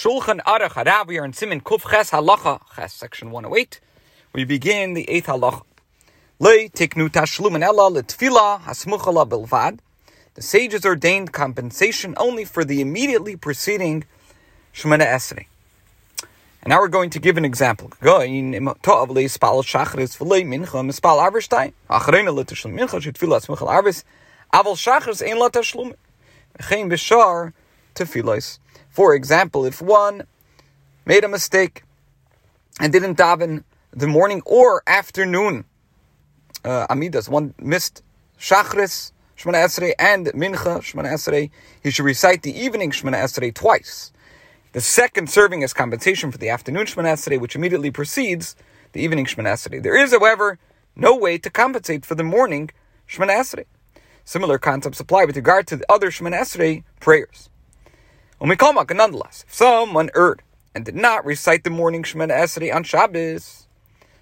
Shulchan Aruch Harav. We are in Simin Kuf Ches Halacha Ches, section 108. We begin the eighth halacha. Le tiknu tashlumin ella letfila hasmuchala bilvad. The sages ordained compensation only for the immediately preceding Shemana Esrei. And now we're going to give an example. For example, if one made a mistake and didn't daven the morning or afternoon uh, amidas, one missed shachris, Shemana Esrei, and mincha, Shemana Esrei, he should recite the evening Shemana Esrei twice. The second serving as compensation for the afternoon Shemana Esrei, which immediately precedes the evening Shemana Esrei. There is, however, no way to compensate for the morning Shemana Esrei. Similar concepts apply with regard to the other Shemana Esrei prayers. Nonetheless, if someone erred and did not recite the morning Shemana Esrei on Shabbos,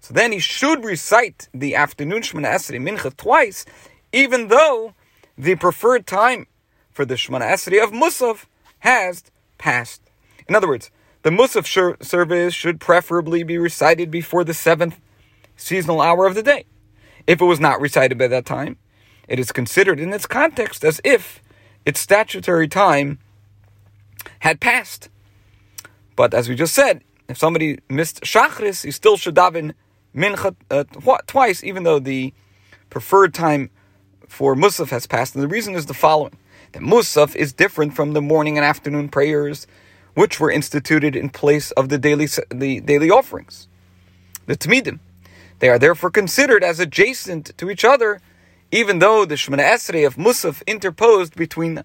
so then he should recite the afternoon Shemana Esrei Mincha twice, even though the preferred time for the Shemana Esrei of Musaf has passed. In other words, the Musaf service should preferably be recited before the seventh seasonal hour of the day. If it was not recited by that time, it is considered in its context as if its statutory time had passed. But as we just said, if somebody missed Shachris, he still should daven Mincha uh, twice, even though the preferred time for Musaf has passed. And the reason is the following that Musaf is different from the morning and afternoon prayers, which were instituted in place of the daily, the daily offerings, the Tamidim. They are therefore considered as adjacent to each other, even though the Shemana Esrei of Musaf interposed between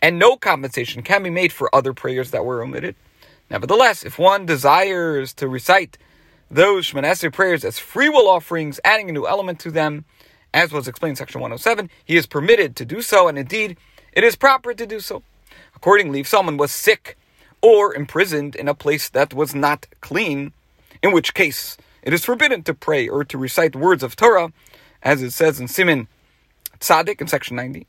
and no compensation can be made for other prayers that were omitted. Nevertheless, if one desires to recite those Shemana prayers as free will offerings, adding a new element to them, as was explained in section 107, he is permitted to do so, and indeed, it is proper to do so. Accordingly, if someone was sick or imprisoned in a place that was not clean, in which case it is forbidden to pray or to recite words of Torah, as it says in Simin Tzaddik in section 90.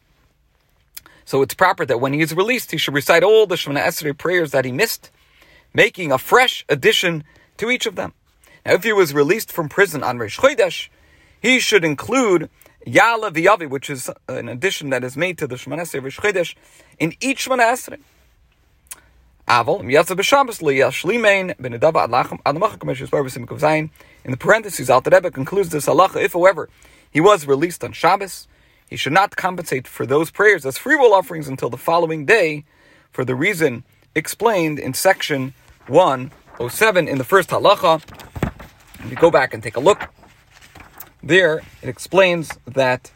So it's proper that when he is released, he should recite all the Shemana Esrei prayers that he missed, making a fresh addition to each of them. Now, if he was released from prison on Rosh Chodesh, he should include Ya'aleh V'Yavo, which is an addition that is made to the Shemana Esrei Rosh Chodesh, in each Shemana Esrei. In the parentheses, Alter Rebbe concludes this halacha, if, however, he was released on Shabbos, he should not compensate for those prayers as free will offerings until the following day, for the reason explained in section 107 in the first halacha. If you go back and take a look, there it explains that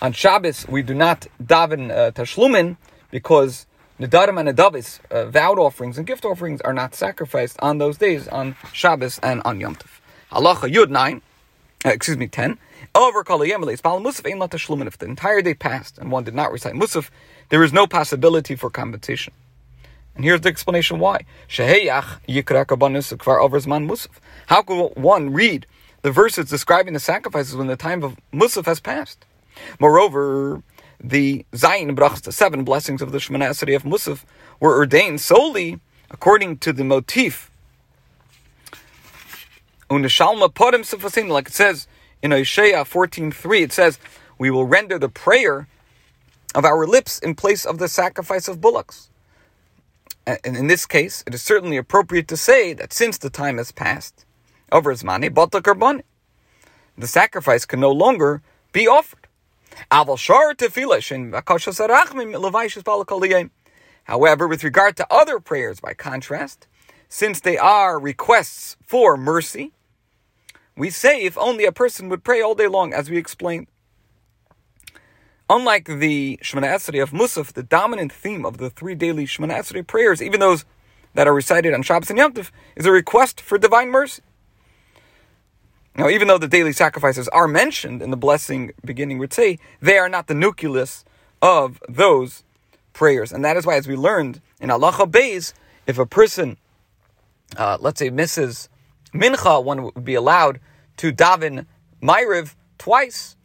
on Shabbos we do not daven uh, tashlumin because Nadarim and Nadavis, uh, vowed offerings and gift offerings, are not sacrificed on those days, on Shabbos and on Yom Tov. Halacha Yud 9, uh, excuse me, 10. Over If the entire day passed and one did not recite Musaf, there is no possibility for compensation. And here's the explanation why. How could one read the verses describing the sacrifices when the time of Musaf has passed? Moreover, the Zayin Brachas, the seven blessings of the Shemana of Musaf, were ordained solely according to the motif. Like it says in Isaiah 14.3, it says, We will render the prayer of our lips in place of the sacrifice of bullocks. And in this case, it is certainly appropriate to say that since the time has passed, over Zmani, Batakarbani, the sacrifice can no longer be offered. However, with regard to other prayers, by contrast, since they are requests for mercy, we say if only a person would pray all day long, as we explained. Unlike the Shemana Esrei of Musaf, the dominant theme of the three daily Shemana Esrei prayers, even those that are recited on Shabbos and Yom Tov is a request for divine mercy. Now, even though the daily sacrifices are mentioned in the blessing beginning with say, they are not the nucleus of those prayers. And that is why, as we learned in Halacha Beis, if a person, uh, let's say, misses Mincha, one would be allowed to daven Ma'ariv twice,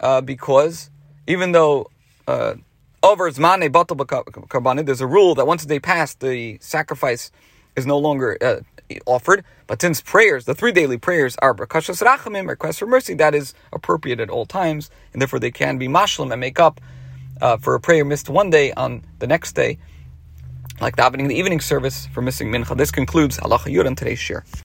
uh, because even though uh, over Zmane Batal Karbanim, there's a rule that once they pass, the sacrifice is no longer uh, offered. But since prayers, the three daily prayers are Bakashas Rachamim, request for mercy, that is appropriate at all times, and therefore they can be mashlim and make up uh, for a prayer missed one day on the next day, like davening the evening service for missing mincha. This concludes Halacha Yud on today's share.